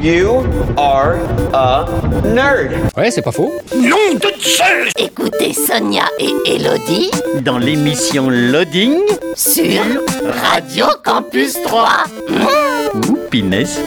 You are a nerd. Ouais, c'est pas faux. Nom de Zeus Écoutez Sonia et Elodie Dans l'émission Loading. sur Radio Campus 3. Ouh, pinesse.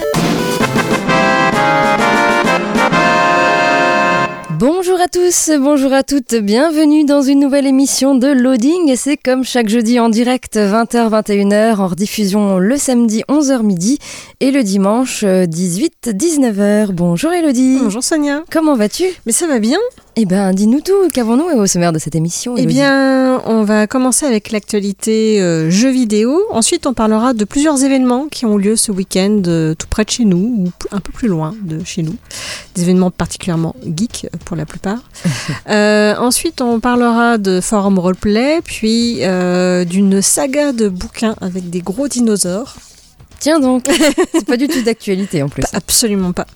Bonjour à tous, bonjour à toutes, bienvenue dans une nouvelle émission de Loading et c'est comme chaque jeudi en direct 20h-21h en rediffusion le samedi 11h midi et le dimanche 18-19h. Bonjour Elodie. Bonjour Sonia. Comment vas-tu? Mais ça va bien Eh ben dis-nous tout, qu'avons-nous au sommaire de cette émission Eh bien, on va commencer avec l'actualité euh, jeux vidéo. Ensuite, on parlera de plusieurs événements qui ont lieu ce week-end euh, tout près de chez nous ou un peu plus loin de chez nous. Des événements particulièrement geeks pour la plupart. Euh, ensuite, on parlera de forum roleplay, puis euh, d'une saga de bouquins avec des gros dinosaures. Tiens donc, c'est pas du tout d'actualité en plus. Absolument pas.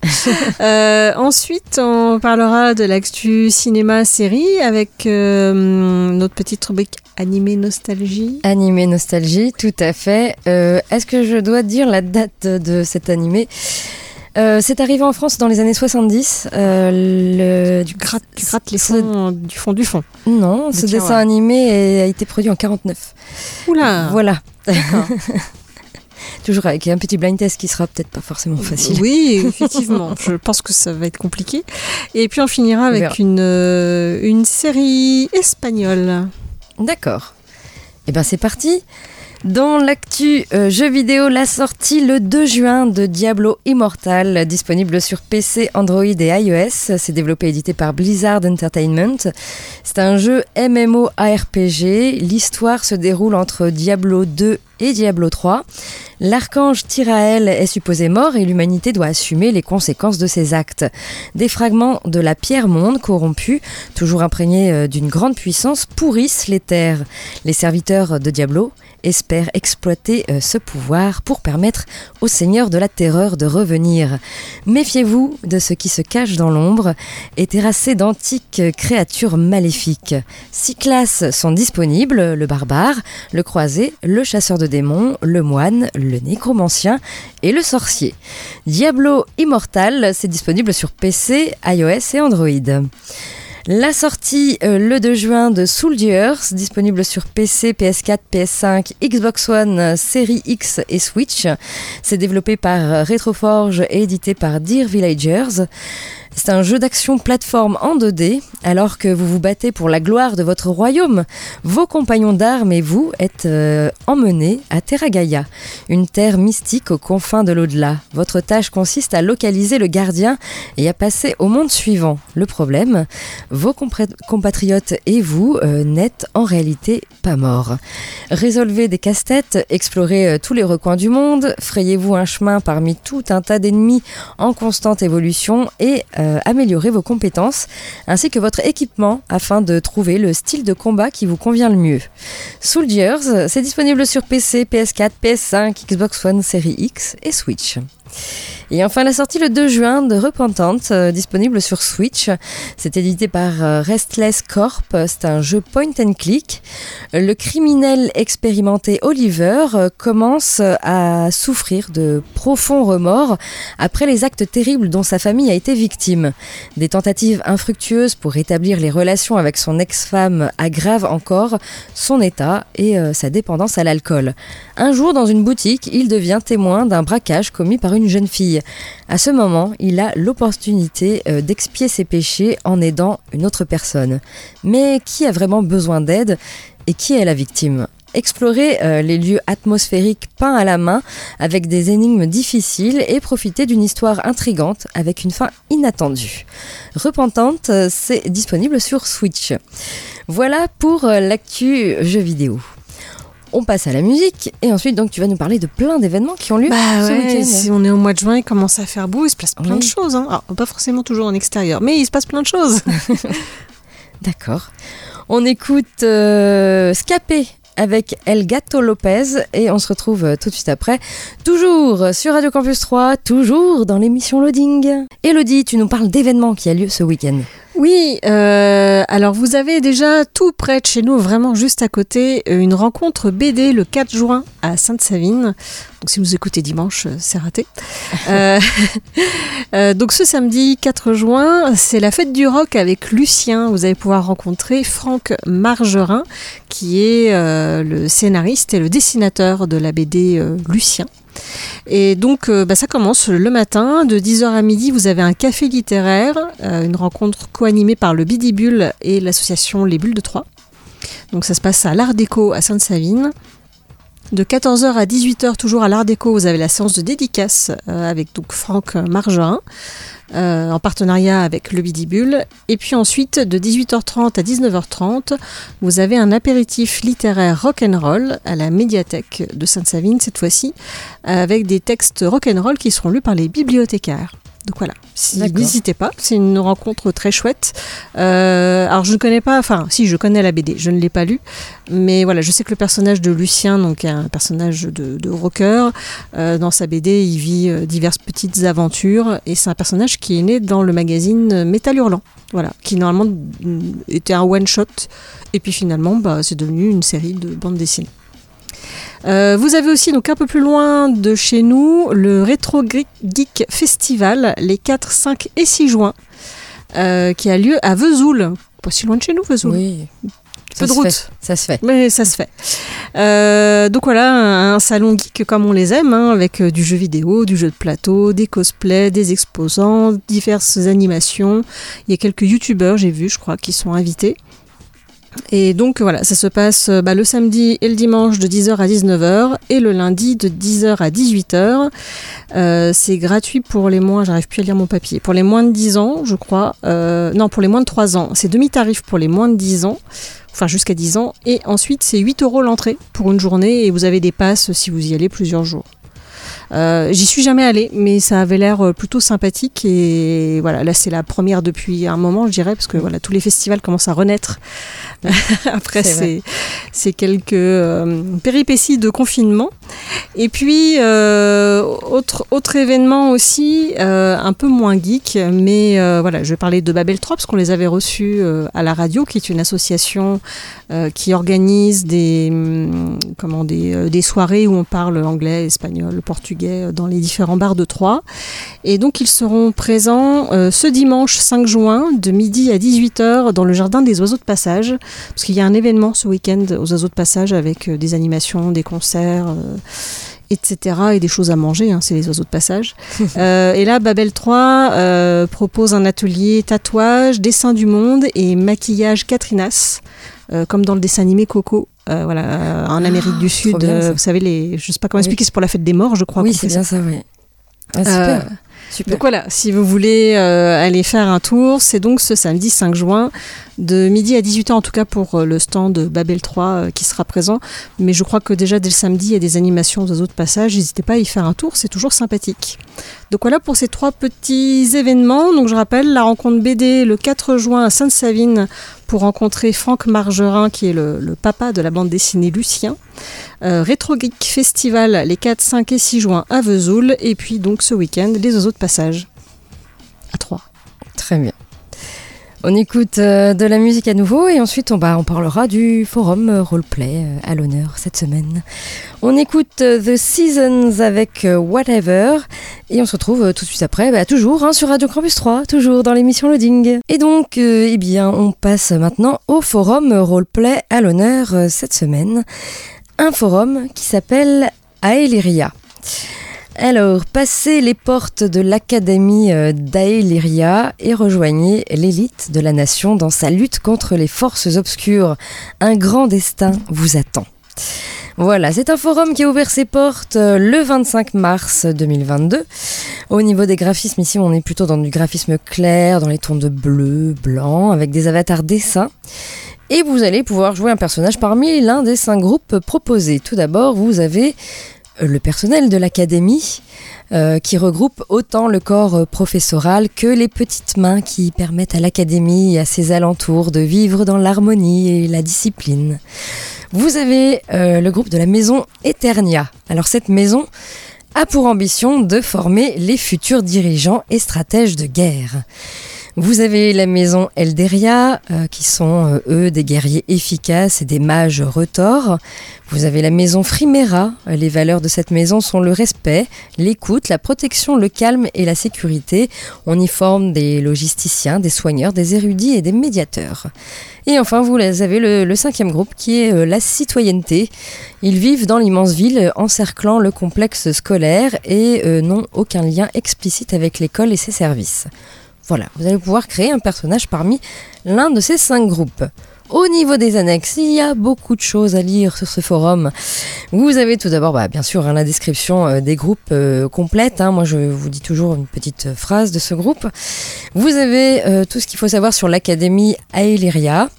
Euh, ensuite, on parlera de l'actu cinéma-série avec euh, notre petite rubrique animé nostalgie. Animé Nostalgie, tout à fait. Euh, Est-ce que je dois dire la date de cet animé? Euh, C'est arrivé en France dans les années 70. Euh, le, Tu grattes, tu grattes les ce- fonds du fond du fond. Non, ce dessin animé a été produit en 49. Oula Voilà. Toujours avec un petit blind test qui sera peut-être pas forcément facile. Oui, effectivement. Je pense que ça va être compliqué. Et puis on finira avec une, euh, une série espagnole. D'accord. Eh ben c'est parti. Dans l'actu euh, jeux vidéo, la sortie le 2 juin de Diablo Immortal, disponible sur PC, Android et iOS. C'est développé et édité par Blizzard Entertainment. C'est un jeu MMO ARPG. L'histoire se déroule entre Diablo 2 et Diablo 3. L'archange Tyrael est supposé mort et l'humanité doit assumer les conséquences de ses actes. Des fragments de la pierre monde corrompue, toujours imprégnés euh, d'une grande puissance, pourrissent les terres. Les serviteurs de Diablo espèrent exploiter euh, ce pouvoir pour permettre au Seigneur de la Terreur de revenir. Méfiez-vous de ce qui se cache dans l'ombre et terrassé d'antiques créatures maléfiques. Six classes sont disponibles, le barbare, le croisé, le chasseur de démons, le moine, le nécromancien et le sorcier. Diablo Immortal, c'est disponible sur PC, iOS et Android. La sortie euh, le 2 juin de Soldiers, disponible sur PC, PS4, PS5, Xbox One, Série X et Switch. C'est développé par Retroforge et édité par Dear Villagers. C'est un jeu d'action plateforme en 2D. Alors que vous vous battez pour la gloire de votre royaume, vos compagnons d'armes et vous êtes euh, emmenés à Terra Gaia, une terre mystique aux confins de l'au-delà. Votre tâche consiste à localiser le gardien et à passer au monde suivant. Le problème, vos compatriotes et vous euh, n'êtes en réalité pas morts. Résolvez des casse-têtes, explorez euh, tous les recoins du monde, frayez-vous un chemin parmi tout un tas d'ennemis en constante évolution et améliorez vos compétences ainsi que votre équipement afin de trouver le style de combat qui vous convient le mieux. Soldiers, c'est disponible sur PC, PS4, PS5, Xbox One, Série X et Switch. Et enfin la sortie le 2 juin de Repentant, euh, disponible sur Switch. C'est édité par euh, Restless Corp. C'est un jeu point and click. Le criminel expérimenté Oliver euh, commence à souffrir de profonds remords après les actes terribles dont sa famille a été victime. Des tentatives infructueuses pour rétablir les relations avec son ex-femme aggravent encore son état et sa dépendance à l'alcool. Un jour, dans une boutique, il devient témoin d'un braquage commis par une jeune fille. À ce moment, il a l'opportunité euh, d'expier ses péchés en aidant une autre personne. Mais qui a vraiment besoin d'aide et qui est la victime? Explorer euh, les lieux atmosphériques peints à la main avec des énigmes difficiles et profiter d'une histoire intrigante avec une fin inattendue. Repentante, euh, c'est disponible sur Switch. Voilà pour l'actu jeu vidéo. On passe à la musique et ensuite donc tu vas nous parler de plein d'événements qui ont lieu Bah ce ouais, week-end. si on est au mois de juin, il commence à faire beau, il se passe plein Oui. de choses. Hein. Alors, pas forcément toujours en extérieur, mais il se passe plein de choses. D'accord. On écoute euh, Scapé avec El Gato Lopez et on se retrouve euh, tout de suite après, toujours sur Radio Campus 3, toujours dans l'émission Loading. Elodie, tu nous parles d'événements qui a lieu ce week-end. Oui, euh, alors vous avez déjà tout près de chez nous, vraiment juste à côté, euh, une rencontre BD le 4 juin à Sainte-Savine. Donc si vous écoutez dimanche, euh, c'est raté. Euh, euh, donc ce samedi 4 juin, c'est la fête du rock avec Lucien. Vous allez pouvoir rencontrer Franck Margerin, qui est le scénariste et le dessinateur de la BD Lucien. Et donc, euh, bah, ça commence le matin, de 10h à midi, vous avez un café littéraire, euh, une rencontre co-animée par le Bidibule et l'association Les Bulles de Troyes. Donc, ça se passe à l'Art Déco à Sainte-Savine. De 14h à 18h, toujours à l'Art Déco, vous avez la séance de dédicace euh, avec donc Franck Margerin, euh, en partenariat avec le Bidibule. Et puis ensuite, de 18h30 à 19h30, vous avez un apéritif littéraire rock'n'roll à la médiathèque de Sainte-Savine, cette fois-ci, avec des textes rock'n'roll qui seront lus par les bibliothécaires. Donc voilà, si- n'hésitez pas, c'est une rencontre très chouette. Euh, alors je ne connais pas, enfin si je connais la BD, je ne l'ai pas lu, mais voilà, je sais que le personnage de Lucien, donc est un personnage de, de rocker, euh, dans sa BD, il vit euh, diverses petites aventures. Et c'est un personnage qui est né dans le magazine Métal Hurlant, voilà, qui normalement était un one shot et puis finalement bah, c'est devenu une série de bandes dessinées. Euh, vous avez aussi donc un peu plus loin de chez nous le Retro Geek Festival les 4, 5 et 6 juin euh, qui a lieu à Vesoul. Pas si loin de chez nous, Vesoul. Oui. peu Ça de route. fait, Ça se fait. Mais ça se fait. Euh, donc voilà, un, salon geek comme on les aime, hein, avec du jeu vidéo, du jeu de plateau, des cosplays, des exposants, diverses animations. Il y a quelques youtubeurs, j'ai vu, je crois, qui sont invités. Et donc voilà, ça se passe euh, bah, le samedi et le dimanche de 10h à 19h et le lundi de 10h à 18h. Euh, c'est gratuit pour les moins, j'arrive plus à lire mon papier, pour les moins de 10 ans, je crois. Euh, non, pour les moins de 3 ans. C'est demi-tarif pour les moins de 10 ans, enfin jusqu'à 10 ans. Et ensuite, c'est 8 euros l'entrée pour une journée et vous avez des passes si vous y allez plusieurs jours. J'y suis jamais allée, mais ça avait l'air plutôt sympathique et voilà, là c'est la première depuis un moment, je dirais, parce que voilà, tous les festivals commencent à renaître après ces, ces quelques euh, péripéties de confinement. Et puis euh, autre autre événement aussi, euh, un peu moins geek, mais voilà, je vais parler de Babel 3 parce qu'on les avait reçus à la radio, qui est une association qui organise des hum, comment des, des soirées où on parle anglais, espagnol, portugais dans les différents bars de Troyes. Et donc ils seront présents ce dimanche 5 juin de midi à 18h dans le jardin des oiseaux de passage parce qu'il y a un événement ce week-end aux oiseaux de passage avec euh, des animations, des concerts. euh, etc. et des choses à manger, hein, c'est les oiseaux de passage. Euh, et là, Babel 3 euh, propose un atelier tatouage, dessin du monde et maquillage Catrinas, comme dans le dessin animé Coco. voilà, en Amérique du Sud, bien, vous savez, les, je sais pas comment Oui. expliquer, c'est pour la fête des morts, je crois. Oui, c'est bien ça. ça, oui. Ah, super. Super. Donc voilà, si vous voulez euh, aller faire un tour, c'est donc ce samedi 5 juin, de midi à 18h en tout cas pour euh, le stand Babel 3 euh, qui sera présent. Mais je crois que déjà dès le samedi, il y a des animations aux autres passages. N'hésitez pas à y faire un tour, c'est toujours sympathique. Donc voilà pour ces trois petits événements. Donc je rappelle la rencontre BD le 4 juin à Sainte-Savine pour rencontrer Franck Margerin qui est le, papa de la bande dessinée Lucien. Euh, Retro Geek Festival les 4, 5 et 6 juin à Vesoul. Et puis donc ce week-end, les oiseaux de passage à 3. Très bien. On écoute euh, de la musique à nouveau et ensuite on, bah, on parlera du forum euh, roleplay euh, à l'honneur cette semaine. On écoute The Seasons avec Whatever et on se retrouve tout de suite après, bah, toujours hein, sur Radio Campus 3, toujours dans l'émission Loading. Et donc, eh bien, on passe maintenant au forum roleplay à l'honneur cette semaine. Un forum qui s'appelle Aeliria. Alors, passez les portes de l'Académie euh, d'Aeliria et rejoignez l'élite de la nation dans sa lutte contre les forces obscures. Un grand destin vous attend. Voilà, c'est un forum qui a ouvert ses portes euh, le 25 mars 2022. Au niveau des graphismes, ici, on est plutôt dans du graphisme clair, dans les tons de bleu, blanc, avec des avatars dessins. Et vous allez pouvoir jouer un personnage parmi l'un des cinq groupes proposés. Tout d'abord, vous avez le personnel de l'académie, euh, qui regroupe autant le corps euh, professoral que les petites mains qui permettent à l'académie et à ses alentours de vivre dans l'harmonie et la discipline. Vous avez euh, le groupe de la maison Eternia. Alors cette maison a pour ambition de former les futurs dirigeants et stratèges de guerre. Vous avez la maison Elderia, euh, qui sont euh, eux des guerriers efficaces et des mages retors. Vous avez la maison Frimera. Les valeurs de cette maison sont le respect, l'écoute, la protection, le calme et la sécurité. On y forme des logisticiens, des soigneurs, des érudits et des médiateurs. Et enfin, vous avez le, cinquième groupe qui est euh, la citoyenneté. Ils vivent dans l'immense ville encerclant le complexe scolaire et n'ont aucun lien explicite avec l'école et ses services. Voilà, vous allez pouvoir créer un personnage parmi l'un de ces cinq groupes. Au niveau des annexes, il y a beaucoup de choses à lire sur ce forum. Vous avez tout d'abord, bah, bien sûr, hein, la description euh, des groupes euh, complète. Hein. Moi, je vous dis toujours une petite phrase de ce groupe. Vous avez euh, tout ce qu'il faut savoir sur l'Académie Aeliria.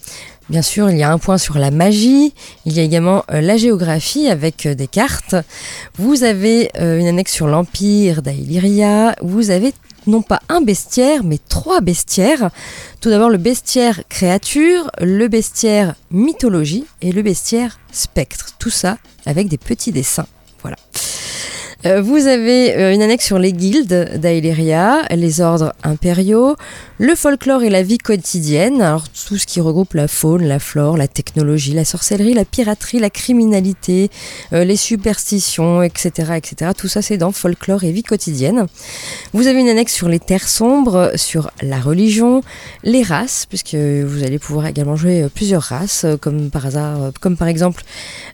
Bien sûr, il y a un point sur la magie, il y a également la géographie avec des cartes, vous avez une annexe sur l'Empire d'Aeliria, vous avez non pas un bestiaire, mais trois bestiaires. Tout d'abord le bestiaire créature, le bestiaire mythologie et le bestiaire spectre. Tout ça avec des petits dessins. Euh, vous avez euh, une annexe sur les guildes d'Aeléria, les ordres impériaux, le folklore et la vie quotidienne, alors tout ce qui regroupe la faune, la flore, la technologie, la sorcellerie, la piraterie, la criminalité, euh, les superstitions, etc., etc. Tout ça c'est dans folklore et vie quotidienne. Vous avez une annexe sur les terres sombres, sur la religion, les races, puisque vous allez pouvoir également jouer plusieurs races, comme par exemple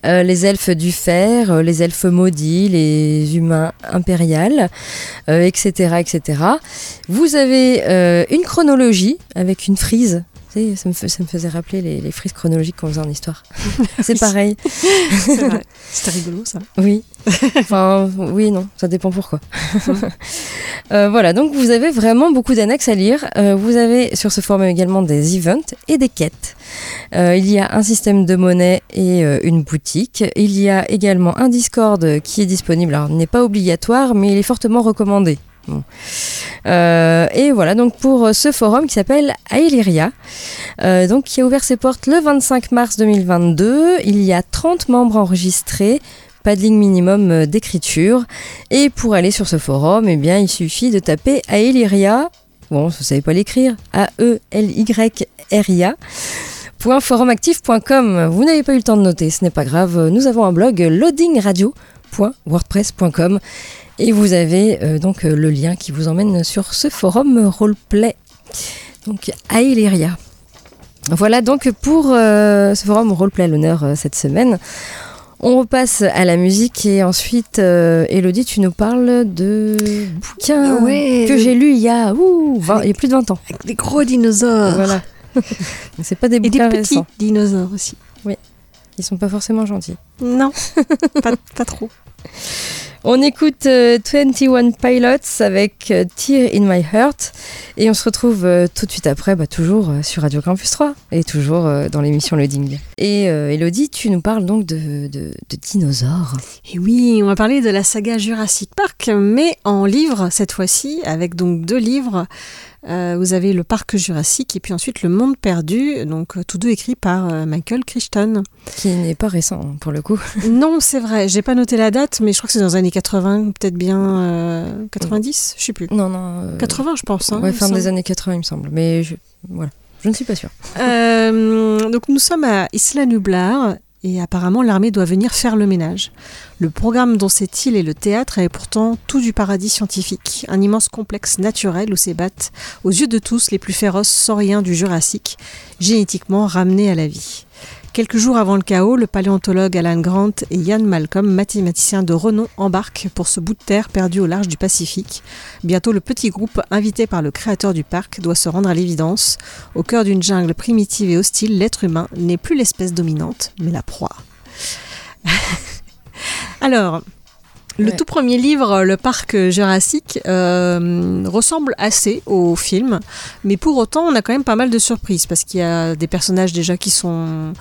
les elfes du fer, les elfes maudits, les humains impérial, etc., etc. Vous avez une chronologie avec une frise. Ça, me ça, me faisait rappeler les, frises chronologiques qu'on faisait en histoire. C'est pareil. C'était rigolo ça. Oui. Enfin, oui, non, ça dépend pourquoi. Euh, voilà, donc vous avez vraiment beaucoup d'annexes à lire. Euh, vous avez sur ce forum également des events et des quêtes. Euh, il y a un système de monnaie et une boutique. Il y a également un Discord qui est disponible. Alors, il n'est pas obligatoire, mais il est fortement recommandé. Euh, et voilà, donc pour euh, ce forum qui s'appelle Aeliria, euh, donc qui a ouvert ses portes le 25 mars 2022, il y a 30 membres enregistrés, pas de ligne minimum d'écriture. Et pour aller sur ce forum, eh bien, il suffit de taper Aeliria, bon, vous savez pas l'écrire, A-E-L-Y-R-I-A. .forumactif.com. Vous n'avez pas eu le temps de noter, ce n'est pas grave. Nous avons un blog loadingradio.wordpress.com et vous avez euh, donc euh, le lien qui vous emmène sur ce forum roleplay. Donc à Illyria. Voilà donc pour euh, ce forum roleplay à l'honneur cette semaine. On repasse à la musique et ensuite, Elodie, tu nous parles de bouquins que j'ai lu il y a, il y a plus de 20 ans. Avec des gros dinosaures. Voilà. c'est pas des bouquins Et des petits dinosaures aussi. Oui. Ils sont pas forcément gentils. Non, pas, pas trop. On écoute 21 euh, Pilots avec euh, Tear in My Heart et on se retrouve euh, tout de suite après, bah, toujours sur Radio Campus 3 et toujours dans l'émission Loading. Et Elodie, tu nous parles donc de, de, de, dinosaures. Et oui, on va parler de la saga Jurassic Park, mais en livre cette fois-ci, avec donc deux livres. Euh, vous avez le parc jurassique et puis ensuite le monde perdu, donc euh, tous deux écrits par euh, Michael Crichton. Qui n'est pas récent pour le coup. non, c'est vrai. J'ai pas noté la date, mais je crois que c'est dans les années 80, peut-être bien 90, je sais plus. Non, non. 80, je pense. Hein, ouais, fin des années 80, il me semble. Mais je, voilà. Je ne suis pas sûre. donc nous sommes à Isla Nublar et apparemment l'armée doit venir faire le ménage. Le programme dont cette île est le théâtre est pourtant tout du paradis scientifique, un immense complexe naturel où s'ébattent, aux yeux de tous, les plus féroces sauriens du Jurassique, génétiquement ramenés à la vie. Quelques jours avant le chaos, le paléontologue Alan Grant et Ian Malcolm, mathématiciens de renom, embarquent pour ce bout de terre perdu au large du Pacifique. Bientôt, le petit groupe, invité par le créateur du parc, doit se rendre à l'évidence. Au cœur d'une jungle primitive et hostile, l'être humain n'est plus l'espèce dominante, mais la proie. Alors, Le Ouais. tout premier livre, Le Parc Jurassique, euh, ressemble assez au film, mais pour autant, on a quand même pas mal de surprises parce qu'il y a des personnages déjà qui sont,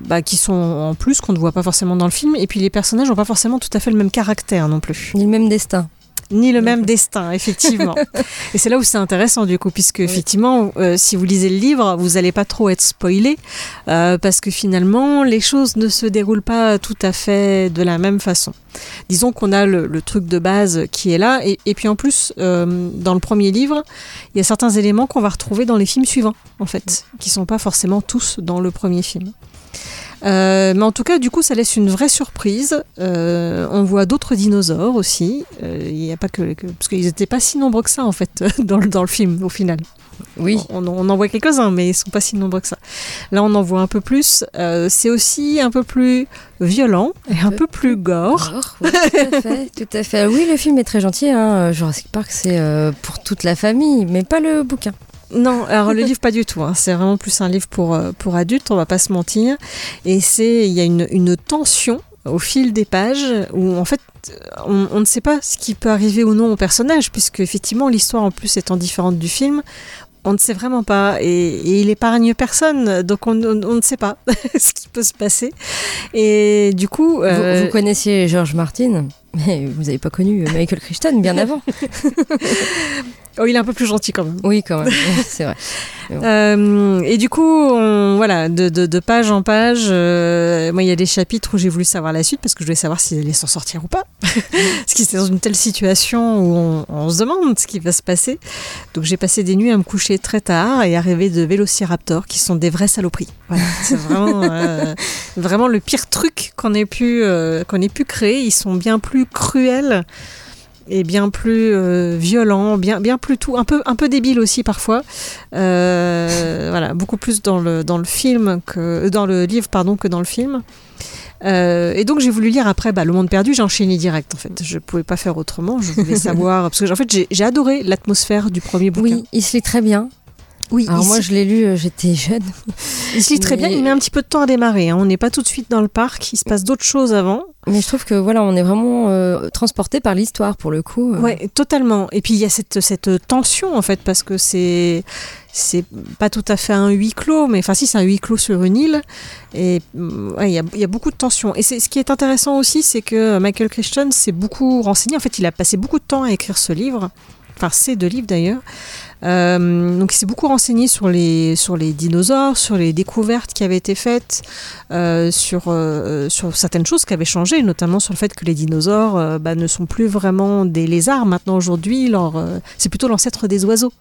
bah, qui sont en plus qu'on ne voit pas forcément dans le film, et puis les personnages n'ont pas forcément tout à fait le même caractère non plus, Ni le même destin. Ni le même destin, effectivement. et c'est là où c'est intéressant du coup, puisque effectivement, euh, si vous lisez le livre, vous n'allez pas trop être spoilé, euh, parce que finalement, les choses ne se déroulent pas tout à fait de la même façon. Disons qu'on a le, le truc de base qui est là, et, et puis en plus, euh, dans le premier livre, il y a certains éléments qu'on va retrouver dans les films suivants, en fait, qui sont pas forcément tous dans le premier film. Euh, mais en tout cas, du coup, ça laisse une vraie surprise. Euh, on voit d'autres dinosaures aussi. Euh, Il y a pas que, que- parce qu'ils n'étaient pas si nombreux que ça en fait dans le, dans le film au final. Oui. On, on en voit quelques-uns, mais ils sont pas si nombreux que ça. Là, on en voit un peu plus. Euh, c'est aussi un peu plus violent et un peu plus gore. Alors, oui, tout à fait, tout à fait. Oui, le film est très gentil. Hein. Jurassic Park, c'est euh, pour toute la famille, mais pas le bouquin. Non, alors le livre pas du tout. hein. C'est vraiment plus un livre pour euh, pour adultes. On va pas se mentir. Et c'est il y a une, une tension au fil des pages où en fait on, on ne sait pas ce qui peut arriver ou non au personnage puisque effectivement l'histoire en plus étant différente du film. On ne sait vraiment pas et, et il épargne personne, donc on, on- on ne sait pas ce qui peut se passer. Et du coup, Vous- euh, Vous, connaissiez George Martin, mais vous n'avez pas connu Michael Crichton bien avant. oh, il est un peu plus gentil quand même. Oui, quand même, c'est vrai. Euh, et du coup, on- voilà, de, de- de page en page, euh, moi, il y a des chapitres où j'ai voulu savoir la suite parce que je voulais savoir s'ils allaient s'en sortir ou pas. parce qu'ils étaient dans une telle situation où on, on se demande ce qui va se passer. Donc, j'ai passé des nuits à me coucher très tard et à rêver de vélociraptors qui sont des vraies saloperies. Voilà, c'est vraiment, euh, vraiment le pire truc qu'on ait pu, qu'on ait pu créer. Ils sont bien plus cruels et bien plus euh, violents, bien, bien plus tout, un peu, un peu débile aussi parfois. Euh, voilà, beaucoup plus dans le, dans le film que dans le livre pardon que dans le film. Euh, et donc j'ai voulu lire après bah, Le Monde Perdu, j'ai enchaîné direct en fait. Je pouvais pas faire autrement. Je voulais savoir parce que en fait j'ai j'ai adoré l'atmosphère du premier bouquin. Oui, il se lit très bien. Oui, Alors moi, se, je l'ai lu, euh, j'étais jeune. il se lit très bien. Il met un petit peu de temps à démarrer. hein. On n'est pas tout de suite dans le parc. Il se passe d'autres choses avant. Mais je trouve que voilà, on est vraiment euh, transporté par l'histoire pour le coup. euh. Ouais, totalement. Et puis il y a cette, cette tension en fait parce que c'est c'est pas tout à fait un huis clos, mais enfin si c'est un huis clos sur une île. Et mm, ouais, il y, a, il y a beaucoup de tension. Et ce qui est intéressant aussi, c'est que Michael Crichton s'est beaucoup renseigné. En fait, il a passé beaucoup de temps à écrire ce livre. Enfin, ces deux livres d'ailleurs. Euh, donc, il s'est beaucoup renseigné sur les, dinosaures, sur les découvertes qui avaient été faites, euh, sur, euh, sur certaines choses qui avaient changé, notamment sur le fait que les dinosaures bah, ne sont plus vraiment des lézards. Maintenant, aujourd'hui, c'est plutôt l'ancêtre des oiseaux.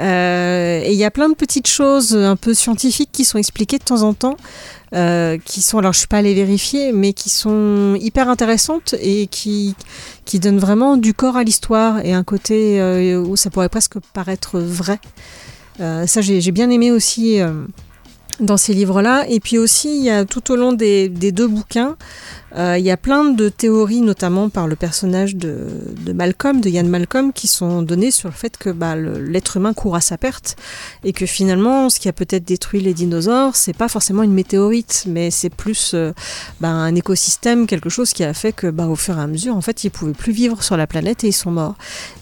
Euh, et il y a plein de petites choses un peu scientifiques qui sont expliquées de temps en temps, euh, qui sont, alors je suis pas allée vérifier, mais qui sont hyper intéressantes et qui, qui donnent vraiment du corps à l'histoire et un côté euh, où ça pourrait presque paraître vrai. Ça, j'ai bien aimé aussi dans ces livres-là. Et puis aussi, il y a tout au long des deux bouquins, euh, il y a plein de théories, notamment par le personnage de, de Malcolm, de Ian Malcolm, qui sont données sur le fait que bah, l'être humain court à sa perte et que finalement, ce qui a peut-être détruit les dinosaures, c'est pas forcément une météorite, mais c'est plus euh, bah, un écosystème, quelque chose qui a fait que, bah, au fur et à mesure, en fait, ils pouvaient plus vivre sur la planète et ils sont morts.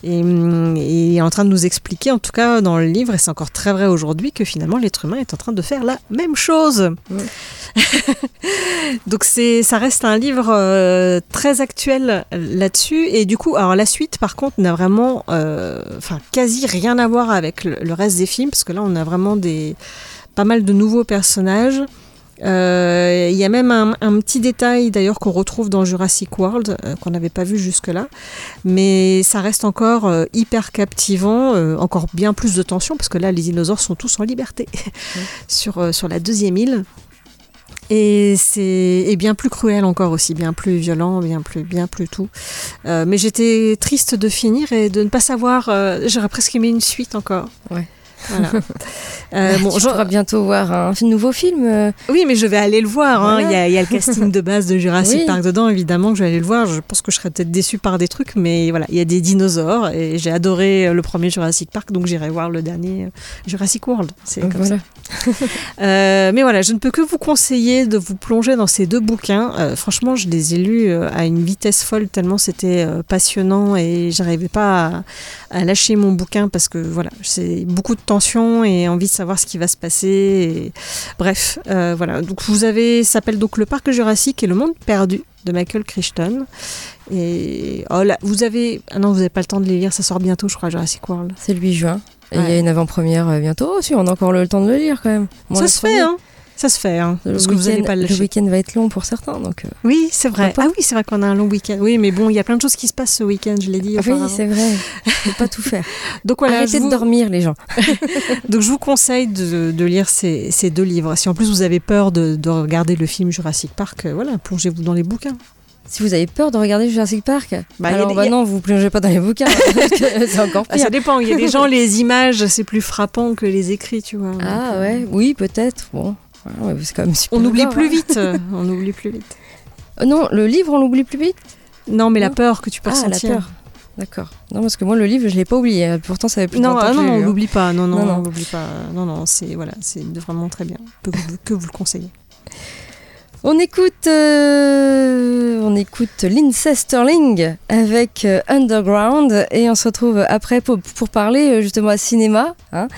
Et, hum, et il est en train de nous expliquer, en tout cas dans le livre, et c'est encore très vrai aujourd'hui, que finalement l'être humain est en train de faire la même chose. Donc c'est, ça reste un livre euh, très actuel là-dessus. Et du coup, alors la suite, par contre, n'a vraiment, euh, enfin quasi rien à voir avec le, le reste des films, parce que là, on a vraiment des pas mal de nouveaux personnages. Euh, Il y a même un, un petit détail d'ailleurs qu'on retrouve dans Jurassic World euh, qu'on n'avait pas vu jusque-là, mais ça reste encore euh, hyper captivant, encore bien plus de tension parce que là les dinosaures sont tous en liberté sur, sur la deuxième île. Et c'est bien plus cruel encore aussi, bien plus violent, bien plus, bien plus tout. Euh, mais j'étais triste de finir et de ne pas savoir. euh, J'aurais presque aimé une suite encore. Ouais. Voilà. Euh, bon, tu j'en- pourras bientôt voir un nouveau film. euh, Oui, mais je vais aller le voir. hein. Il, y a, il y a le casting de base de Jurassic Oui. Park dedans, évidemment, que je vais aller le voir. Je pense que je serais peut-être déçue par des trucs, mais voilà, il y a des dinosaures et j'ai adoré euh, le premier Jurassic Park, donc j'irai voir le dernier euh, Jurassic World. C'est comme voilà. ça. Euh, mais voilà, je ne peux que vous conseiller de vous plonger dans ces deux bouquins. Euh, franchement, je les ai lus à une vitesse folle tellement c'était passionnant et j'arrivais pas à, à lâcher mon bouquin parce que voilà, c'est beaucoup de tension et envie de savoir ce qui va se passer. et- Bref, euh, voilà. Donc vous avez, ça s'appelle donc le parc jurassique et le monde perdu de Michael Crichton. Et oh là, vous avez, ah non, vous n'avez pas le temps de les lire, ça sort bientôt, je crois, Jurassic World. C'est le 8 juin. Et il y a Ouais. une avant-première euh, bientôt. Oh, si, on a encore le temps de le lire quand même. Ça se fait, hein. Ça se fait, hein. Le Parce que vous n'allez week-end pas le le lâcher. week-end va être long pour certains. Donc, euh, Oui, c'est vrai. Ah oui, c'est vrai qu'on a un long week-end. Oui, mais bon, il y a plein de choses qui se passent ce week-end, je l'ai dit. oui, auparavant. c'est vrai. Faut pas tout faire. Donc voilà, Arrêtez vous, de dormir, les gens. donc je vous conseille de, de lire ces, ces deux livres. Si en plus vous avez peur de, de regarder le film Jurassic Park, euh, voilà, plongez-vous dans les bouquins. Si vous avez peur de regarder Jurassic Park, Bah, a alors bah a- non, vous plongez pas dans les bouquins. que c'est encore Ah, pire. ça dépend. Il y a des gens, les images, c'est plus frappant que les écrits, tu vois. Ah euh, ouais, oui, peut-être. Bon, voilà, ouais, c'est quand même super. On oublie plus hein. vite. euh, on oublie plus vite. Euh, Non, le livre, on l'oublie plus vite? Non, mais la peur que tu peux Ah, la peur. D'accord. Non, parce que moi, le livre, je l'ai pas oublié. Pourtant, ça fait plus de Non, 20 ans ah non, non, on hein. l'oublie pas. Non, non, Non, non. on l'oublie pas. Non, non, c'est voilà, c'est vraiment très bien. Que que vous le conseillez. On écoute, euh, on écoute Sterling avec euh, Underground et on se retrouve après pour, parler euh, justement à cinéma, hein,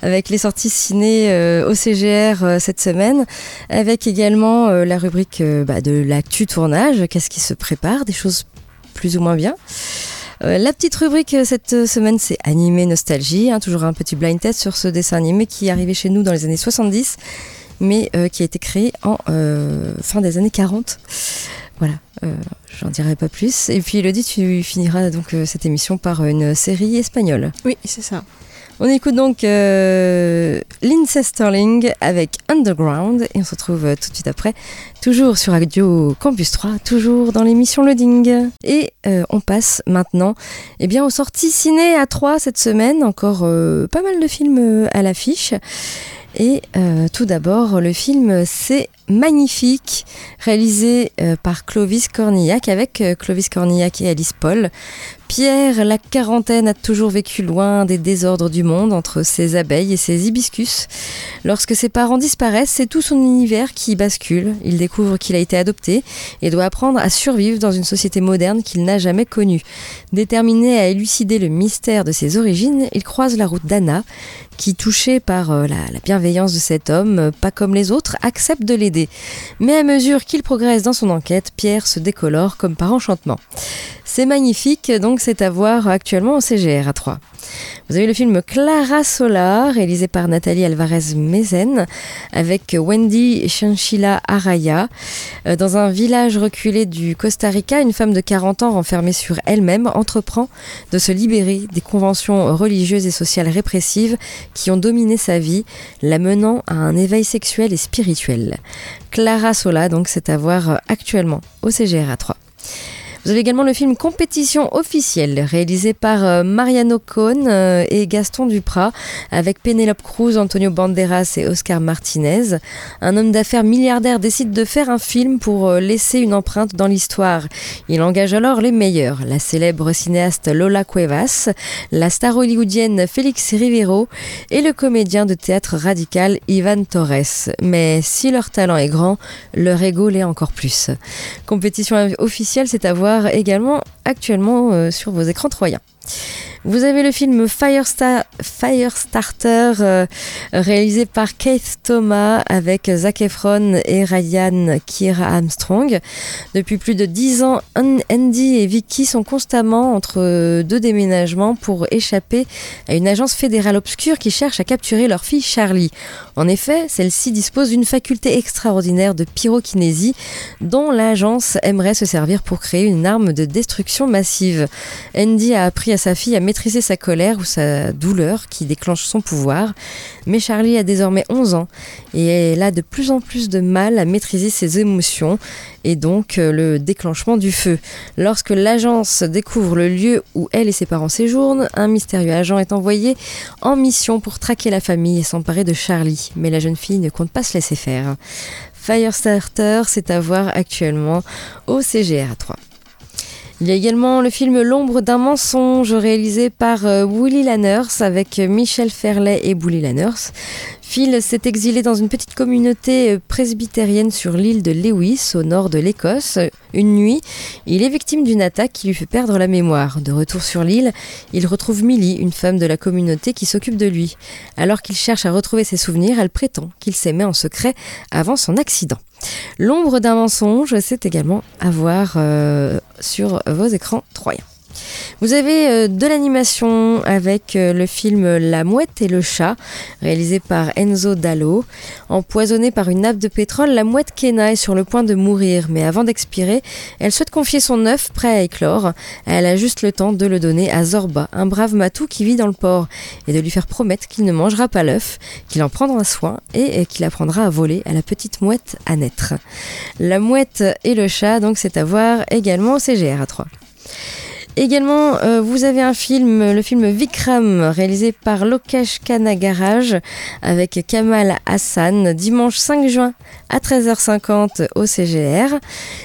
avec les sorties ciné euh, au CGR cette semaine, avec également la rubrique bah, de l'actu tournage, qu'est-ce qui se prépare, des choses plus ou moins bien. La petite rubrique cette semaine, c'est Animé Nostalgie, hein, toujours un petit blind test sur ce dessin animé qui est arrivé chez nous dans les années 70 mais euh, qui a été créé en euh, fin des années 40. Voilà, euh, j'en dirai pas plus. Et puis Elodie, tu finiras donc cette émission par une série espagnole. Oui, c'est ça. On écoute donc Lindsay Sterling avec Underground et on se retrouve tout de suite après, toujours sur Radio Campus 3, toujours dans l'émission Loading. Et euh, on passe maintenant eh bien, aux sorties ciné à 3 cette semaine, encore euh, pas mal de films à l'affiche. Et euh, tout d'abord, le film c'est Magnifique, réalisé euh, par Clovis Cornillac avec euh, Clovis Cornillac et Alice Paul. Pierre, la quarantaine, a toujours vécu loin des désordres du monde entre ses abeilles et ses hibiscus. Lorsque ses parents disparaissent, c'est tout son univers qui bascule. Il découvre qu'il a été adopté et doit apprendre à survivre dans une société moderne qu'il n'a jamais connue. Déterminé à élucider le mystère de ses origines, il croise la route d'Anna, qui, touchée par euh, la, la bienveillance de cet homme, euh, pas comme les autres, accepte de l'aider. Mais à mesure qu'il progresse dans son enquête, Pierre se décolore comme par enchantement. C'est magnifique, donc c'est à voir actuellement au CGR à 3. Vous avez le film Clara Sola, réalisé par Nathalie Alvarez Mezen, avec Wendy Chinchilla Araya. Euh, Dans un village reculé du Costa Rica, une femme de 40 ans renfermée sur elle-même entreprend de se libérer des conventions religieuses et sociales répressives qui ont dominé sa vie, la menant à un éveil sexuel et spirituel. Clara Sola, donc, c'est à voir actuellement au CGR à 3. Vous avez également le film Compétition officielle, réalisé par euh, Mariano Cohn euh, et Gaston Duprat, avec Penelope Cruz, Antonio Banderas et Oscar Martinez. Un homme d'affaires milliardaire décide de faire un film pour euh, laisser une empreinte dans l'histoire. Il engage alors les meilleurs, la célèbre cinéaste Lola Cuevas, la star hollywoodienne Félix Rivero et le comédien de théâtre radical Ivan Torres. Mais si leur talent est grand, leur ego l'est encore plus. Compétition officielle, c'est à voir également actuellement euh, sur vos écrans troyens. Vous avez le film Firestar- Firestarter euh, réalisé par Keith Thomas avec Zac Efron et Ryan Kira Armstrong. Depuis plus de dix ans, An- Andy et Vicky sont constamment entre deux déménagements pour échapper à une agence fédérale obscure qui cherche à capturer leur fille Charlie. En effet, celle-ci dispose d'une faculté extraordinaire de pyrokinésie dont l'agence aimerait se servir pour créer une arme de destruction massive. Andy a appris à sa fille à maîtriser sa colère ou sa douleur qui déclenche son pouvoir. Mais Charlie a désormais 11 ans et elle a de plus en plus de mal à maîtriser ses émotions et donc euh, le déclenchement du feu. Lorsque l'agence découvre le lieu où elle et ses parents séjournent, un mystérieux agent est envoyé en mission pour traquer la famille et s'emparer de Charlie. Mais la jeune fille ne compte pas se laisser faire. Firestarter, c'est à voir actuellement au CGR 3. Il y a également le film L'ombre d'un mensonge réalisé par euh, Willy Lanners avec Michel Ferlet et Bully Lanners. Phil s'est exilé dans une petite communauté euh, presbytérienne sur l'île de Lewis, au nord de l'Écosse. Une nuit, il est victime d'une attaque qui lui fait perdre la mémoire. De retour sur l'île, il retrouve Millie, une femme de la communauté qui s'occupe de lui. Alors qu'il cherche à retrouver ses souvenirs, elle prétend qu'il s'aimait en secret avant son accident. L'ombre d'un mensonge, c'est également à voir euh, sur vos écrans troyens. Vous avez euh, de l'animation avec euh, le film La mouette et le chat, réalisé par Enzo Dallo. Empoisonnée par une nappe de pétrole, la mouette Kena est sur le point de mourir, mais avant d'expirer, elle souhaite confier son œuf prêt à éclore. Elle a juste le temps de le donner à Zorba, un brave matou qui vit dans le port, et de lui faire promettre qu'il ne mangera pas l'œuf, qu'il en prendra soin et qu'il apprendra à voler à la petite mouette à naître. La mouette et le chat, donc c'est à voir également au CGR à 3. Également, euh, vous avez un film, le film Vikram, réalisé par Lokesh Kanagaraj avec Kamal Hassan, dimanche 5 juin à 13h50 au CGR.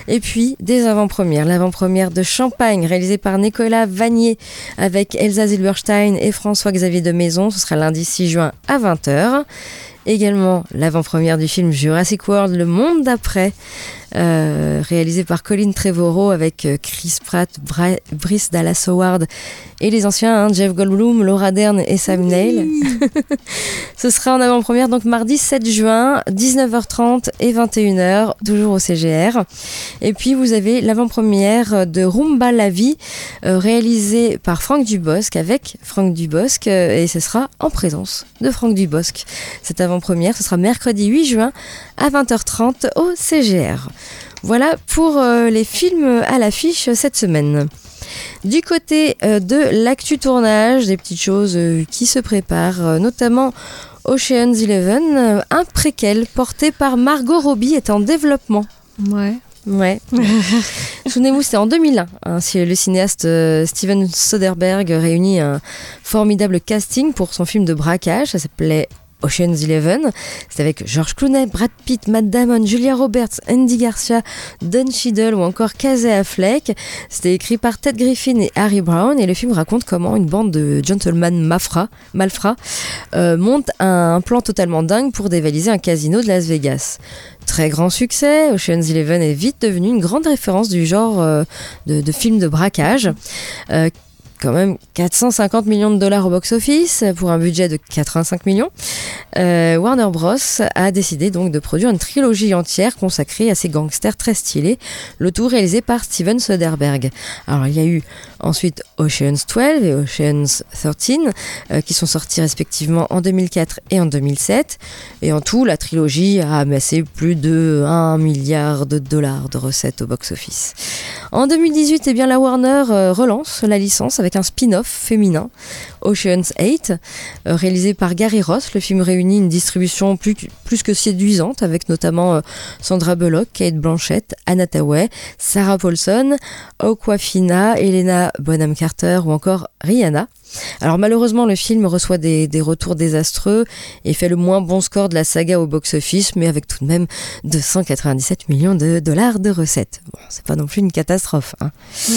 Et puis, des avant-premières. L'avant-première de Champagne, réalisée par Nicolas Vanier avec Elsa Zilberstein et François-Xavier de Maison. Ce sera lundi 6 juin à 20h. Également l'avant-première du film Jurassic World, Le Monde d'après, euh, réalisé par Colin Trevorrow avec euh, Chris Pratt, Brice Dallas Howard et les anciens, hein, Jeff Goldblum, Laura Dern et Sam Neill. Ce sera en avant-première donc mardi 7 juin, 19h30 et 21h, toujours au CGR. Et puis vous avez l'avant-première de Rumba la vie, euh, réalisée par Franck Dubosc avec Franck Dubosc et ce sera en présence de Franck Dubosc. Cette avant-première, ce sera mercredi 8 juin à 20h30 au CGR. Voilà pour euh, les films à l'affiche cette semaine. Du côté euh, de l'actu tournage, des petites choses euh, qui se préparent, notamment Ocean's Eleven, un préquel porté par Margot Robbie est en développement. Ouais. Ouais. Souvenez-vous, c'était en 2001. Hein, le cinéaste Steven Soderbergh réunit un formidable casting pour son film de braquage. Ça s'appelait Ocean's Eleven. C'est avec George Clooney, Brad Pitt, Matt Damon, Julia Roberts, Andy Garcia, Don Cheadle ou encore Casey Affleck. C'était écrit par Ted Griffin et Harry Brown et le film raconte comment une bande de gentlemen malfrats euh, monte un plan totalement dingue pour dévaliser un casino de Las Vegas. Très grand succès, Ocean's Eleven est vite devenu une grande référence du genre euh, de, de, film de braquage. Euh, quand même 450 millions de dollars au box-office pour un budget de 85 millions. Euh, Warner Bros a décidé donc de produire une trilogie entière consacrée à ces gangsters très stylés, le tout réalisé par Steven Soderbergh. Alors il y a eu ensuite Ocean's 12 et Ocean's 13 euh, qui sont sortis respectivement en 2004 et en 2007 et en tout la trilogie a amassé plus de 1 milliard de dollars de recettes au box-office. En 2018, eh bien la Warner euh, relance la licence avec un spin-off féminin, Ocean's 8, euh, réalisé par Gary Ross. Le film réunit une distribution plus, plus que séduisante, avec notamment Sandra Bullock, Kate Blanchett, Anna Tawai, Sarah Paulson, Okwafina, Elena Bonham Carter ou encore Rihanna. Alors malheureusement le film reçoit des, des, retours désastreux et fait le moins bon score de la saga au box-office mais avec tout de même 297 millions de dollars de recettes. Bon, c'est pas non plus une catastrophe. Hein. Mmh.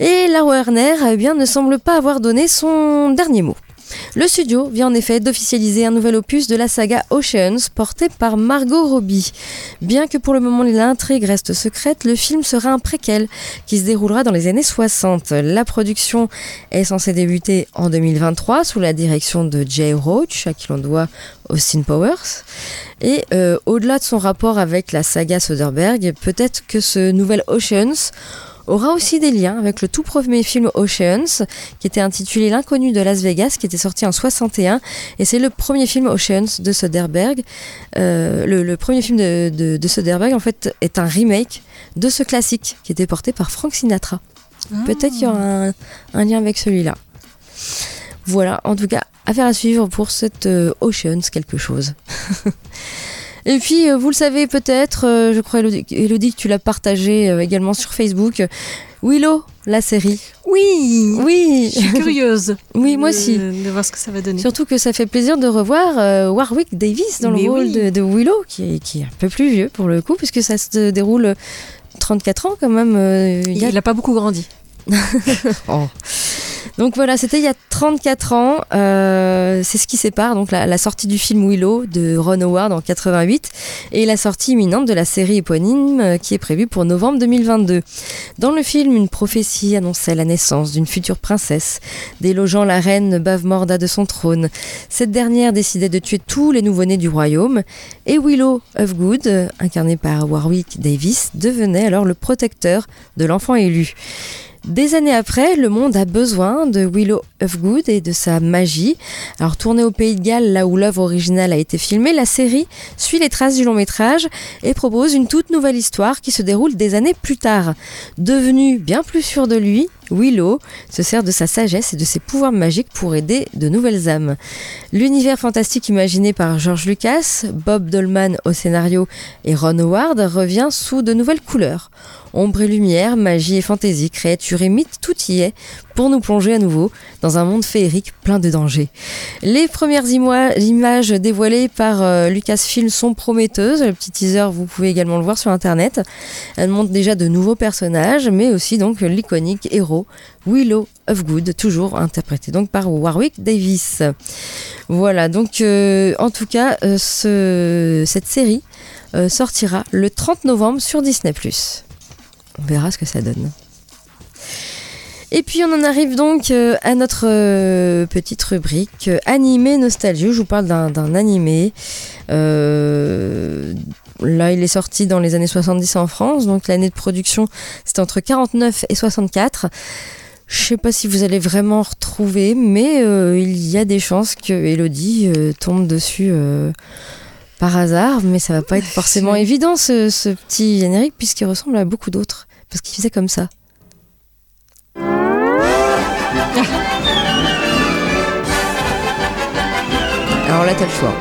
Et la Warner eh bien, ne semble pas avoir donné son dernier mot. Le studio vient en effet d'officialiser un nouvel opus de la saga Oceans porté par Margot Robbie. Bien que pour le moment l'intrigue reste secrète, le film sera un préquel qui se déroulera dans les années 60. La production est censée débuter en 2023 sous la direction de Jay Roach, à qui l'on doit Austin Powers. Et euh, au-delà de son rapport avec la saga Soderbergh, peut-être que ce nouvel Oceans aura aussi des liens avec le tout premier film Oceans, qui était intitulé L'inconnu de Las Vegas, qui était sorti en 61. Et c'est le premier film Oceans de Soderbergh. Euh, le, premier film de, Soderbergh, en fait, est un remake de ce classique qui était porté par Frank Sinatra. Ah. Peut-être qu'il y aura un, lien avec celui-là. Voilà, en tout cas, affaire à suivre pour cette euh, Oceans quelque chose. Et puis, euh, vous le savez peut-être, euh, je crois, Elodie, Elodie, que tu l'as partagé euh, également sur Facebook. Willow, la série. Oui Oui, Je suis curieuse. oui, moi aussi. De voir ce que ça va donner. Surtout que ça fait plaisir de revoir euh, Warwick Davis dans Mais le rôle oui. de, de Willow, qui est, qui est un peu plus vieux pour le coup, puisque ça se déroule 34 ans quand même. euh, il y a Il n'a pas beaucoup grandi. Oh. Donc voilà, c'était il y a 34 ans. Euh, c'est ce qui sépare donc la, sortie du film Willow de Ron Howard en 88 et la sortie imminente de la série éponyme euh, qui est prévue pour novembre 2022. Dans le film, une prophétie annonçait la naissance d'une future princesse, délogeant la reine Bavmorda de son trône. Cette dernière décidait de tuer tous les nouveau-nés du royaume et Willow Ofgood, euh, incarné par Warwick Davis, devenait alors le protecteur de l'enfant élu. Des années après, le monde a besoin de Willow Ofgood et de sa magie. Alors tournée au Pays de Galles, là où l'œuvre originale a été filmée, la série suit les traces du long métrage et propose une toute nouvelle histoire qui se déroule des années plus tard. Devenu bien plus sûr de lui, Willow se sert de sa sagesse et de ses pouvoirs magiques pour aider de nouvelles âmes. L'univers fantastique imaginé par George Lucas, Bob Dolman au scénario et Ron Howard revient sous de nouvelles couleurs. Ombre et lumière, magie et fantaisie, créature et mythe, tout y est pour nous plonger à nouveau dans un monde féerique plein de dangers. Les premières images dévoilées par euh, Lucasfilm sont prometteuses. Le petit teaser, vous pouvez également le voir sur internet. Elles montrent déjà de nouveaux personnages, mais aussi donc l'iconique héros Willow of Good, toujours interprété donc par Warwick Davis. Voilà, donc euh, en tout cas, euh, ce- cette série sortira le 30 novembre sur Disney+. On verra ce que ça donne. Et puis on en arrive donc euh, à notre euh, petite rubrique euh, animé nostalgie. Je vous parle d'un d'un animé. Euh, là, il est sorti dans les années 70 en France, donc l'année de production c'était entre 49 et 64. Je sais pas si vous allez vraiment retrouver, mais euh, il y a des chances que Elodie euh, tombe dessus par hasard, mais ça va pas être forcément évident ce, ce petit générique puisqu'il ressemble à beaucoup d'autres parce qu'il faisait comme ça. Alors là, t'as le choix.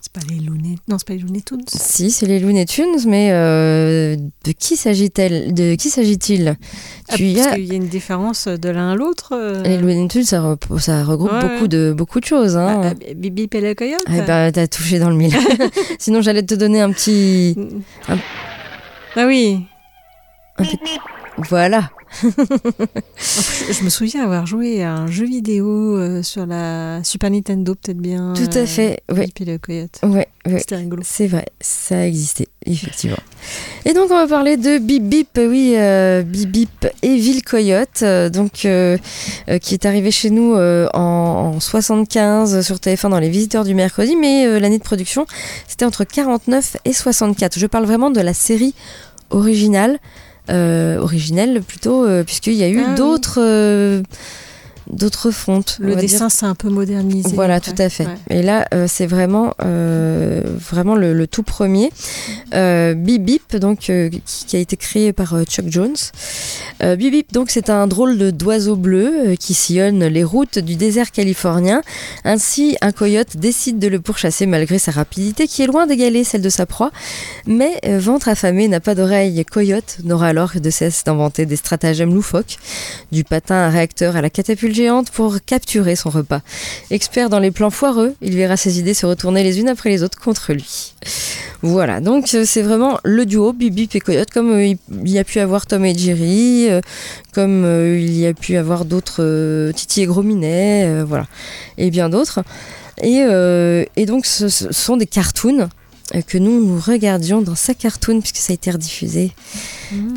C'est pas les Looney... Non, c'est pas les Looney Tunes. Si, c'est les Looney Tunes, mais euh, de qui s'agit-elle De qui s'agit-il? Ah, Tu parce as qu'il y a une différence de l'un à l'autre. euh. les Looney Tunes, ça, regroupe Ouais, beaucoup ouais. de beaucoup de choses. Hein. ah, Bibi et le coyote. Ah, bah, t'as touché dans le mille. Sinon, j'allais te donner un petit, un- Ah oui. un petit- voilà. Je, me souviens avoir joué à un jeu vidéo euh, sur la Super Nintendo, peut-être bien. Tout à fait. Ouais, Bibi et le coyote. ouais, ouais. C'était rigolo. C'est vrai, ça a existé, effectivement. Et donc on va parler de Bip Bip, oui, euh, Bip Bip et Ville Coyote, euh, donc euh, euh, qui est arrivé chez nous euh, en, en 75 sur TF1 dans les visiteurs du mercredi, mais euh, l'année de production c'était entre 49 et 64. Je parle vraiment de la série originale, euh, originelle plutôt, euh, puisqu'il y a eu Ah d'autres euh, d'autres fontes. on Le dessin, c'est un peu modernisé. Voilà, tout à fait. Ouais. Et là, euh, c'est vraiment, euh, vraiment le, le tout premier. Euh, Bip Bip, donc, euh, qui, qui a été créé par Chuck Jones. Bip Bip, donc, c'est un drôle de d'oiseau bleu qui sillonne les routes du désert californien. Ainsi, un coyote décide de le pourchasser malgré sa rapidité qui est loin d'égaler celle de sa proie. Mais ventre affamé n'a pas d'oreille. Coyote n'aura alors que de cesse d'inventer des stratagèmes loufoques, du patin à réacteur à la catapulte géante pour capturer son repas. Expert dans les plans foireux, il verra ses idées se retourner les unes après les autres contre lui. Voilà, donc euh, c'est vraiment le duo Bibi et Coyote, comme euh, il y a pu avoir Tom et Jerry, euh, comme il y a pu avoir d'autres Titi et Gros Minet, euh, voilà, et bien d'autres. Et, donc ce, ce sont des cartoons que nous nous regardions dans sa cartoon puisque ça a été rediffusé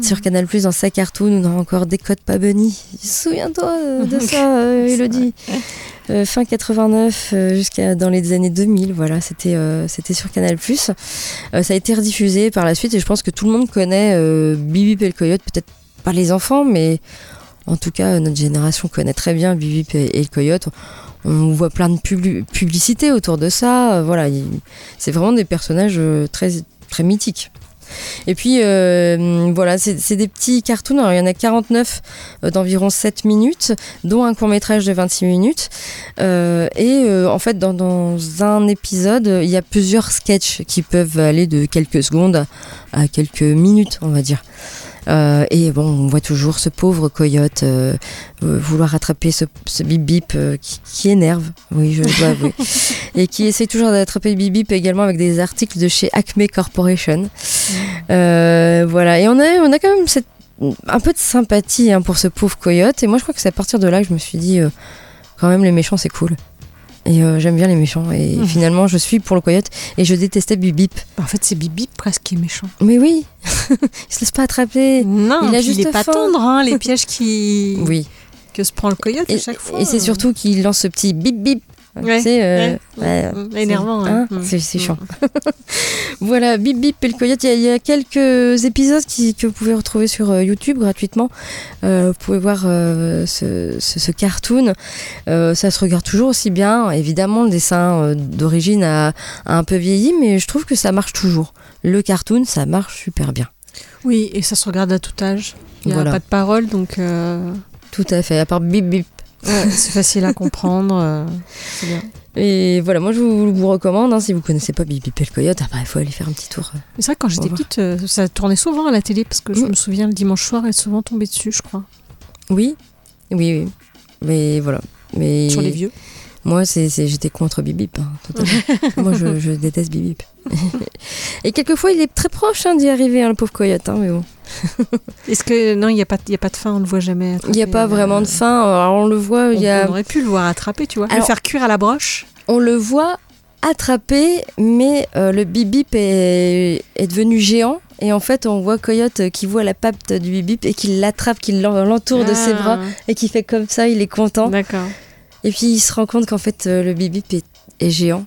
sur Canal Plus dans sa cartoon. On a encore des codes pas bunny souviens-toi euh, de ça euh, Elodie. Euh, fin 89 euh, jusqu'à dans les années 2000 voilà c'était euh, c'était sur Canal Plus. Ça a été rediffusé par la suite et je pense que tout le monde connaît euh, Bibi et le Coyote peut-être pas les enfants mais en tout cas notre génération connaît très bien Bibi et le Coyote on voit plein de publi- publicités autour de ça euh, voilà il- c'est vraiment des personnages euh, très très mythiques Et puis euh, voilà, c'est des petits cartoons. Alors il y en a 49 euh, d'environ 7 minutes, dont un court métrage de 26 minutes. Et en fait, dans, dans un épisode, il y a plusieurs sketchs qui peuvent aller de quelques secondes à quelques minutes, on va dire. Euh, et bon, on voit toujours ce pauvre coyote euh, vouloir attraper ce, ce bip bip euh, qui, qui énerve, oui, je dois avouer, et qui essaie toujours d'attraper le bip bip également avec des articles de chez Acme Corporation. Voilà, et on a, on a quand même cette, un peu de sympathie hein, pour ce pauvre coyote, et moi je crois que c'est à partir de là que je me suis dit, quand même, les méchants c'est cool. Et euh, j'aime bien les méchants, et Mhm. finalement je suis pour le coyote, et je détestais bip bip. En fait, c'est Bibi presque qui est méchant. Mais oui, il se laisse pas attraper. Non, Il a puis il juste est pas tendre, hein, les pièges qui Oui. que se prend le coyote Et, à chaque fois. et c'est surtout qu'il lance ce petit bip bip. Ouais, tu sais, euh, ouais, ouais, Mm, c'est- énervant, ouais. hein, Mm. c'est c'est Mm. chiant. voilà, bip bip et le coyote. Il y, a- il y a quelques épisodes qui, que vous pouvez retrouver sur euh, YouTube gratuitement. Euh, vous pouvez voir euh, ce, ce- ce cartoon. Ça se regarde toujours aussi bien. Évidemment, le dessin d'origine a, a un peu vieilli, mais je trouve que ça marche toujours. Le cartoon, ça marche super bien. Oui, et ça se regarde à tout âge. Il n'y a Voilà. pas de parole, donc euh, Tout à fait. À part bip bip. Ouais, c'est facile à comprendre. euh, bien. Et voilà, moi je vous, vous recommande, hein, si vous connaissez pas et le Coyote, bah, il faut aller faire un petit tour. Mais C'est vrai quand j'étais petite, euh, ça tournait souvent à la télé parce que je Mm. me souviens le dimanche soir, elle est souvent tombée dessus, je crois, Oui, oui, oui. Mais voilà. Mais sur les vieux. Moi, c'est, c'est- j'étais contre Bip Bip, hein, totalement. moi, je, je déteste Bip Bip. et quelquefois, il est très proche hein, d'y arriver, hein, le pauvre Coyote. mais bon. Est-ce que non, il n'y a pas, y a pas de fin, on le voit jamais. Il n'y a pas vraiment de fin. Alors, on le voit, y On, a... on aurait pu le voir attraper, tu vois. Alors- le faire cuire à la broche. on le voit attraper, mais euh, le Bip Bip est, est devenu géant. Et en fait, on voit Coyote qui voit la patte du Bip Bip et qui l'attrape, qui l'en- l'entoure de ses bras et qui fait comme ça, il est content. Ah, D'accord. Et puis il se rend compte qu'en fait euh, le bip bip est, est géant.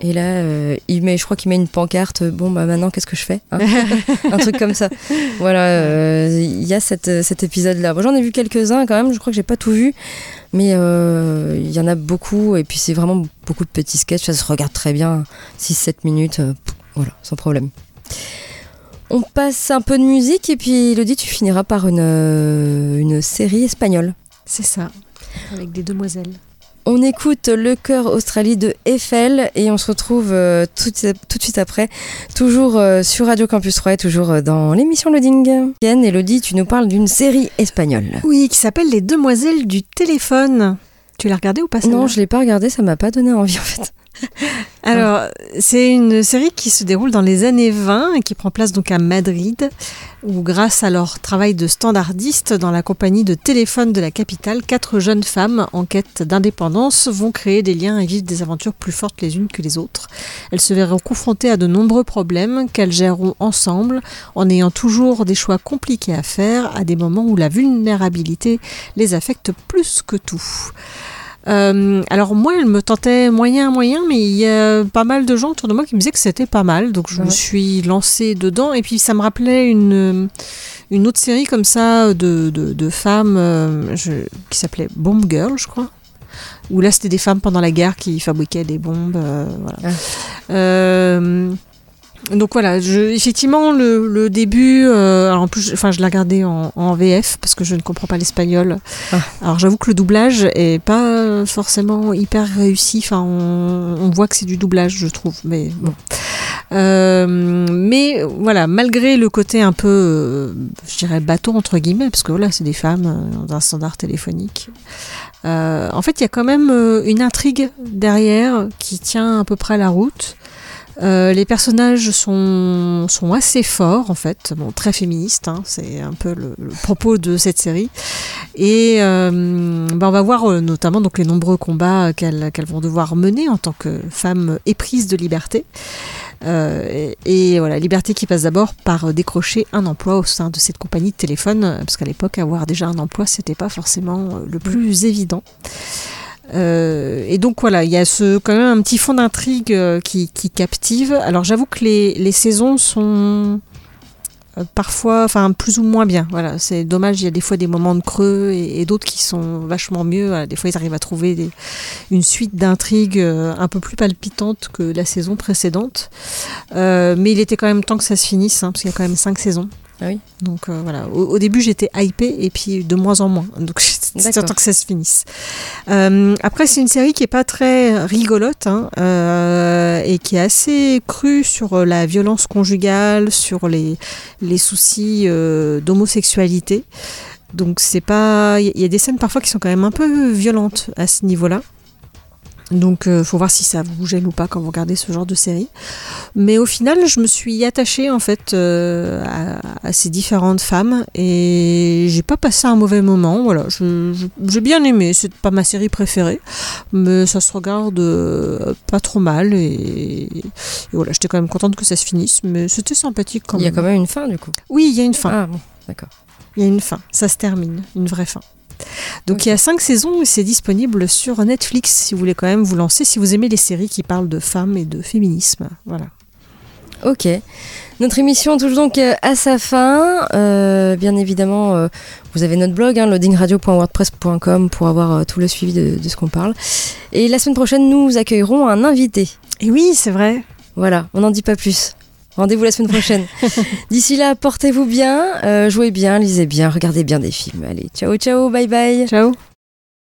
Et là, euh, il met, je crois qu'il met une pancarte. euh, Bon, bah maintenant, qu'est-ce que je fais hein Un truc comme ça. Voilà, euh, il y a cette, cet épisode-là. Bon, J'en ai vu quelques-uns quand même. Je crois que j'ai pas tout vu, mais euh, il y en a beaucoup. Et puis c'est vraiment beaucoup de petits sketchs. Ça se regarde très bien, 6-7 minutes. euh, pff, voilà, sans problème. On passe un peu de musique et puis Elodie, tu finiras par une, euh, une série espagnole. C'est ça. Avec des demoiselles. On écoute Le cœur Australie de Eiffel et on se retrouve euh, tout, tout de suite après, toujours euh, sur Radio Campus 3 et toujours euh, dans l'émission Loading. Yann, Elodie, tu nous parles d'une série espagnole. Oui, qui s'appelle Les Demoiselles du téléphone. Tu l'as regardé ou pas Non, je l'ai pas regardé, ça m'a pas donné envie en fait. Alors, c'est une série qui se déroule dans les années 20 et qui prend place donc à Madrid, où grâce à leur travail de standardiste dans la compagnie de téléphone de la capitale, quatre jeunes femmes en quête d'indépendance vont créer des liens et vivre des aventures plus fortes les unes que les autres. Elles se verront confrontées à de nombreux problèmes qu'elles géreront ensemble en ayant toujours des choix compliqués à faire à des moments où la vulnérabilité les affecte plus que tout. Euh, alors moi, elle me tentait moyen, moyen, mais il y a pas mal de gens autour de moi qui me disaient que c'était pas mal, donc je me Ouais. suis lancée dedans. Et puis ça me rappelait une une autre série comme ça de, de, de femmes euh, je- qui s'appelait Bomb Girl, je crois. Où là, c'était des femmes pendant la guerre qui fabriquaient des bombes. euh, voilà. Ah. Donc voilà, je, effectivement, le, le début, euh, alors en plus, je- enfin, je l'ai regardé en, en VF parce que je ne comprends pas l'espagnol. Ah. Alors j'avoue que le doublage est pas forcément hyper réussi. Enfin, on, on voit que c'est du doublage, je trouve. Mais bon. Euh, mais voilà, malgré le côté un peu, euh, je dirais, bateau entre guillemets, parce que voilà, c'est des femmes dans un standard téléphonique. En fait, il y a quand même une intrigue derrière qui tient à peu près la route. Euh, les personnages sont, sont assez forts en fait, bon, très féministes, hein, c'est un peu le, le propos de cette série. Et euh, ben, on va voir euh, notamment donc les nombreux combats qu'elles qu'elles vont devoir mener en tant que femmes éprises de liberté. Euh, et, et voilà, liberté qui passe d'abord par décrocher un emploi au sein de cette compagnie de téléphone, parce qu'à l'époque, avoir déjà un emploi, c'était pas forcément le plus évident. Euh, et donc voilà, il y a quand même un petit fond d'intrigue euh, qui, captive. Alors j'avoue que les, les saisons sont Euh, parfois, enfin plus ou moins bien. Voilà, c'est dommage. Il y a des fois des moments de creux et, d'autres qui sont vachement mieux. Des fois, ils arrivent à trouver une suite d'intrigues un peu plus palpitantes que la saison précédente. Mais il était quand même temps que ça se finisse, hein, parce qu'il y a quand même cinq saisons. Ah oui. Donc euh, voilà, au, au début j'étais hypée et puis de moins en moins. Donc c'est temps que ça se finisse. Euh, après c'est une série qui est pas très rigolote hein, euh, et qui est assez crue sur la violence conjugale, sur les, les soucis d'homosexualité. Donc c'est pas, il y a des scènes parfois qui sont quand même un peu violentes à ce niveau-là. Donc euh, faut voir si ça vous gêne ou pas quand vous regardez ce genre de série. Mais au final, je me suis attachée en fait euh, à, à ces différentes femmes et j'ai pas passé un mauvais moment. Voilà, je- je- j'ai bien aimé. C'est pas ma série préférée, mais ça se regarde euh, pas trop mal et, et voilà, j'étais quand même contente que ça se finisse. Mais c'était sympathique quand Il y a même. quand même une fin du coup. Oui, il y a une fin. Ah bon, d'accord. Il y a une fin. Ça se termine, une vraie fin. Donc il y a cinq saisons et c'est disponible sur Netflix si vous voulez quand même vous lancer, si vous aimez les séries qui parlent de femmes et de féminisme. Voilà. Ok. Notre émission touche donc euh, à sa fin. Euh, bien évidemment, euh, vous avez notre blog, hein, loadingradio.wordpress.com, pour avoir euh, tout le suivi de, de ce qu'on parle. Et la semaine prochaine, nous accueillerons un invité. Et oui, c'est vrai. Voilà, on n'en dit pas plus. Rendez-vous la semaine prochaine. D'ici là, portez-vous bien, euh, jouez bien, lisez bien, regardez bien des films. Allez, ciao, ciao, bye bye. Ciao.